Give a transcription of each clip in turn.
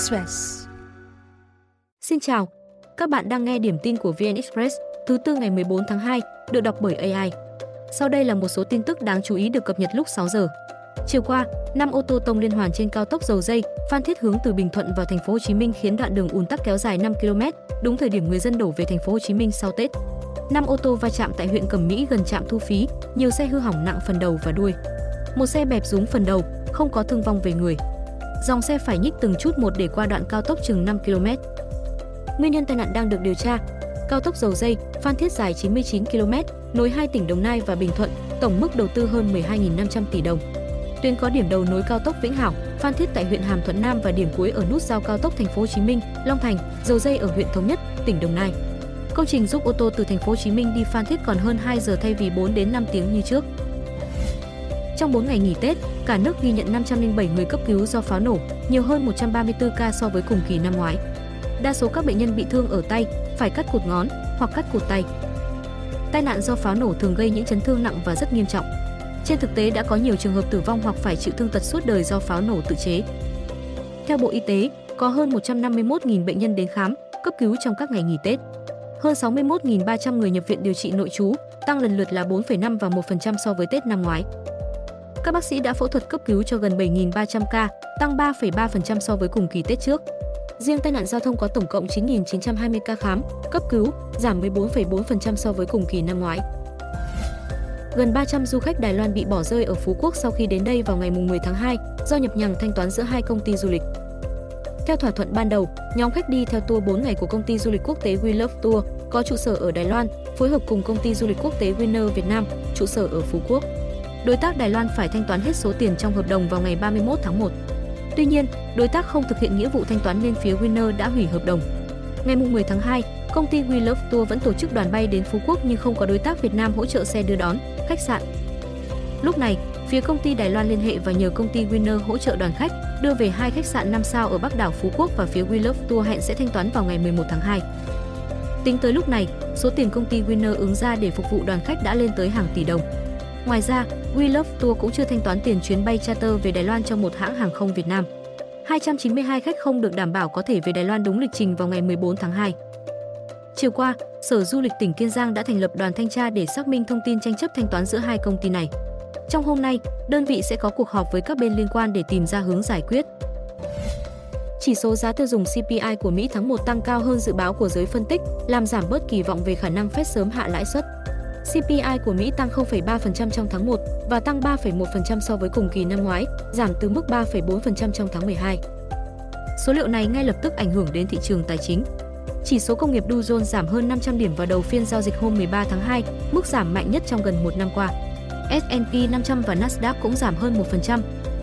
Express. Xin chào, các bạn đang nghe điểm tin của VN Express thứ tư ngày 14 tháng 2, được đọc bởi AI. Sau đây là một số tin tức đáng chú ý được cập nhật lúc 6 giờ. Chiều qua, năm ô tô tông liên hoàn trên cao tốc dầu dây Phan Thiết hướng từ Bình Thuận vào thành phố Hồ Chí Minh khiến đoạn đường ùn tắc kéo dài 5 km, đúng thời điểm người dân đổ về thành phố Hồ Chí Minh sau Tết. Năm ô tô va chạm tại huyện Cẩm Mỹ gần trạm thu phí, nhiều xe hư hỏng nặng phần đầu và đuôi. Một xe bẹp rúng phần đầu, không có thương vong về người. Dòng xe phải nhích từng chút một để qua đoạn cao tốc chừng 5 km. Nguyên nhân tai nạn đang được điều tra. Cao tốc dầu dây Phan Thiết dài 99 km, nối hai tỉnh Đồng Nai và Bình Thuận, tổng mức đầu tư hơn 12.500 tỷ đồng. Tuyến có điểm đầu nối cao tốc Vĩnh Hảo, Phan Thiết tại huyện Hàm Thuận Nam và điểm cuối ở nút giao cao tốc Thành phố Hồ Chí Minh, Long Thành, dầu dây ở huyện Thống Nhất, tỉnh Đồng Nai. Công trình giúp ô tô từ Thành phố Hồ Chí Minh đi Phan Thiết còn hơn 2 giờ thay vì 4 đến 5 tiếng như trước. Trong 4 ngày nghỉ Tết, cả nước ghi nhận 507 người cấp cứu do pháo nổ, nhiều hơn 134 ca so với cùng kỳ năm ngoái. Đa số các bệnh nhân bị thương ở tay, phải cắt cụt ngón hoặc cắt cụt tay. Tai nạn do pháo nổ thường gây những chấn thương nặng và rất nghiêm trọng. Trên thực tế đã có nhiều trường hợp tử vong hoặc phải chịu thương tật suốt đời do pháo nổ tự chế. Theo Bộ Y tế, có hơn 151.000 bệnh nhân đến khám, cấp cứu trong các ngày nghỉ Tết. Hơn 61.300 người nhập viện điều trị nội trú, tăng lần lượt là 4,5 và 1% so với Tết năm ngoái. Các bác sĩ đã phẫu thuật cấp cứu cho gần 7.300 ca, tăng 3,3% so với cùng kỳ Tết trước. Riêng tai nạn giao thông có tổng cộng 9.920 ca khám, cấp cứu, giảm 14,4% so với cùng kỳ năm ngoái. Gần 300 du khách Đài Loan bị bỏ rơi ở Phú Quốc sau khi đến đây vào ngày 10 tháng 2 do nhập nhằng thanh toán giữa hai công ty du lịch. Theo thỏa thuận ban đầu, nhóm khách đi theo tour 4 ngày của công ty du lịch quốc tế We Love Tour có trụ sở ở Đài Loan, phối hợp cùng công ty du lịch quốc tế Winner Việt Nam, trụ sở ở Phú Quốc. Đối tác Đài Loan phải thanh toán hết số tiền trong hợp đồng vào ngày 31 tháng 1. Tuy nhiên, đối tác không thực hiện nghĩa vụ thanh toán nên phía Winner đã hủy hợp đồng. Ngày 10 tháng 2, công ty We Love Tour vẫn tổ chức đoàn bay đến Phú Quốc nhưng không có đối tác Việt Nam hỗ trợ xe đưa đón, khách sạn. Lúc này, phía công ty Đài Loan liên hệ và nhờ công ty Winner hỗ trợ đoàn khách đưa về hai khách sạn 5 sao ở Bắc đảo Phú Quốc và phía We Love Tour hẹn sẽ thanh toán vào ngày 11 tháng 2. Tính tới lúc này, số tiền công ty Winner ứng ra để phục vụ đoàn khách đã lên tới hàng tỷ đồng. Ngoài ra, We Love Tour cũng chưa thanh toán tiền chuyến bay charter về Đài Loan cho một hãng hàng không Việt Nam. 292 khách không được đảm bảo có thể về Đài Loan đúng lịch trình vào ngày 14 tháng 2. Chiều qua, Sở Du lịch tỉnh Kiên Giang đã thành lập đoàn thanh tra để xác minh thông tin tranh chấp thanh toán giữa hai công ty này. Trong hôm nay, đơn vị sẽ có cuộc họp với các bên liên quan để tìm ra hướng giải quyết. Chỉ số giá tiêu dùng CPI của Mỹ tháng 1 tăng cao hơn dự báo của giới phân tích, làm giảm bớt kỳ vọng về khả năng Fed sớm hạ lãi suất. CPI của Mỹ tăng 0,3% trong tháng 1 và tăng 3,1% so với cùng kỳ năm ngoái, giảm từ mức 3,4% trong tháng 12. Số liệu này ngay lập tức ảnh hưởng đến thị trường tài chính. Chỉ số công nghiệp Dow Jones giảm hơn 500 điểm vào đầu phiên giao dịch hôm 13 tháng 2, mức giảm mạnh nhất trong gần một năm qua. S&P 500 và Nasdaq cũng giảm hơn 1%.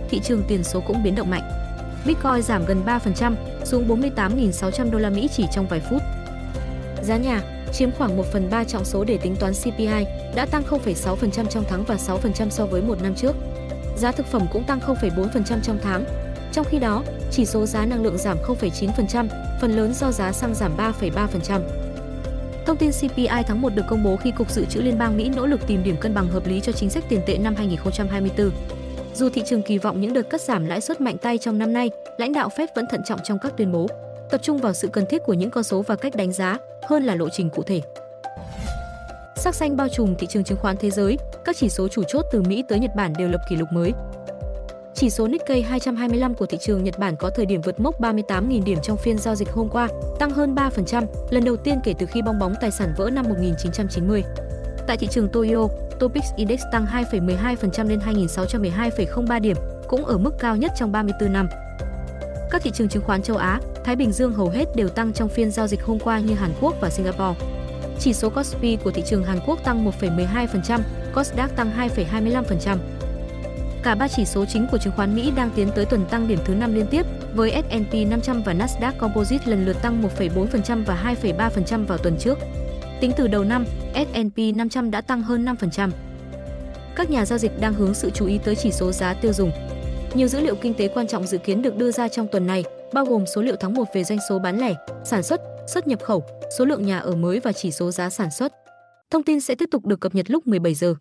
Thị trường tiền số cũng biến động mạnh. Bitcoin giảm gần 3%, xuống 48.600 đô la Mỹ chỉ trong vài phút. Giá nhà chiếm khoảng 1 phần 3 trọng số để tính toán CPI, đã tăng 0,6% trong tháng và 6% so với một năm trước. Giá thực phẩm cũng tăng 0,4% trong tháng. Trong khi đó, chỉ số giá năng lượng giảm 0,9%, phần lớn do giá xăng giảm 3,3%. Thông tin CPI tháng 1 được công bố khi Cục Dự trữ Liên bang Mỹ nỗ lực tìm điểm cân bằng hợp lý cho chính sách tiền tệ năm 2024. Dù thị trường kỳ vọng những đợt cắt giảm lãi suất mạnh tay trong năm nay, lãnh đạo Fed vẫn thận trọng trong các tuyên bố, tập trung vào sự cần thiết của những con số và cách đánh giá hơn là lộ trình cụ thể. Sắc xanh bao trùm thị trường chứng khoán thế giới, các chỉ số chủ chốt từ Mỹ tới Nhật Bản đều lập kỷ lục mới. Chỉ số Nikkei 225 của thị trường Nhật Bản có thời điểm vượt mốc 38.000 điểm trong phiên giao dịch hôm qua, tăng hơn 3%, lần đầu tiên kể từ khi bong bóng tài sản vỡ năm 1990. Tại thị trường Tokyo, Topix Index tăng 2,12% lên 2.612,03 điểm, cũng ở mức cao nhất trong 34 năm. Các thị trường chứng khoán châu Á, Thái Bình Dương hầu hết đều tăng trong phiên giao dịch hôm qua như Hàn Quốc và Singapore. Chỉ số Kospi của thị trường Hàn Quốc tăng 1,12%, Kosdaq tăng 2,25%. Cả ba chỉ số chính của chứng khoán Mỹ đang tiến tới tuần tăng điểm thứ 5 liên tiếp, với S&P 500 và Nasdaq Composite lần lượt tăng 1,4% và 2,3% vào tuần trước. Tính từ đầu năm, S&P 500 đã tăng hơn 5%. Các nhà giao dịch đang hướng sự chú ý tới chỉ số giá tiêu dùng. Nhiều dữ liệu kinh tế quan trọng dự kiến được đưa ra trong tuần này, bao gồm số liệu tháng 1 về doanh số bán lẻ, sản xuất, xuất nhập khẩu, số lượng nhà ở mới và chỉ số giá sản xuất. Thông tin sẽ tiếp tục được cập nhật lúc 17 giờ.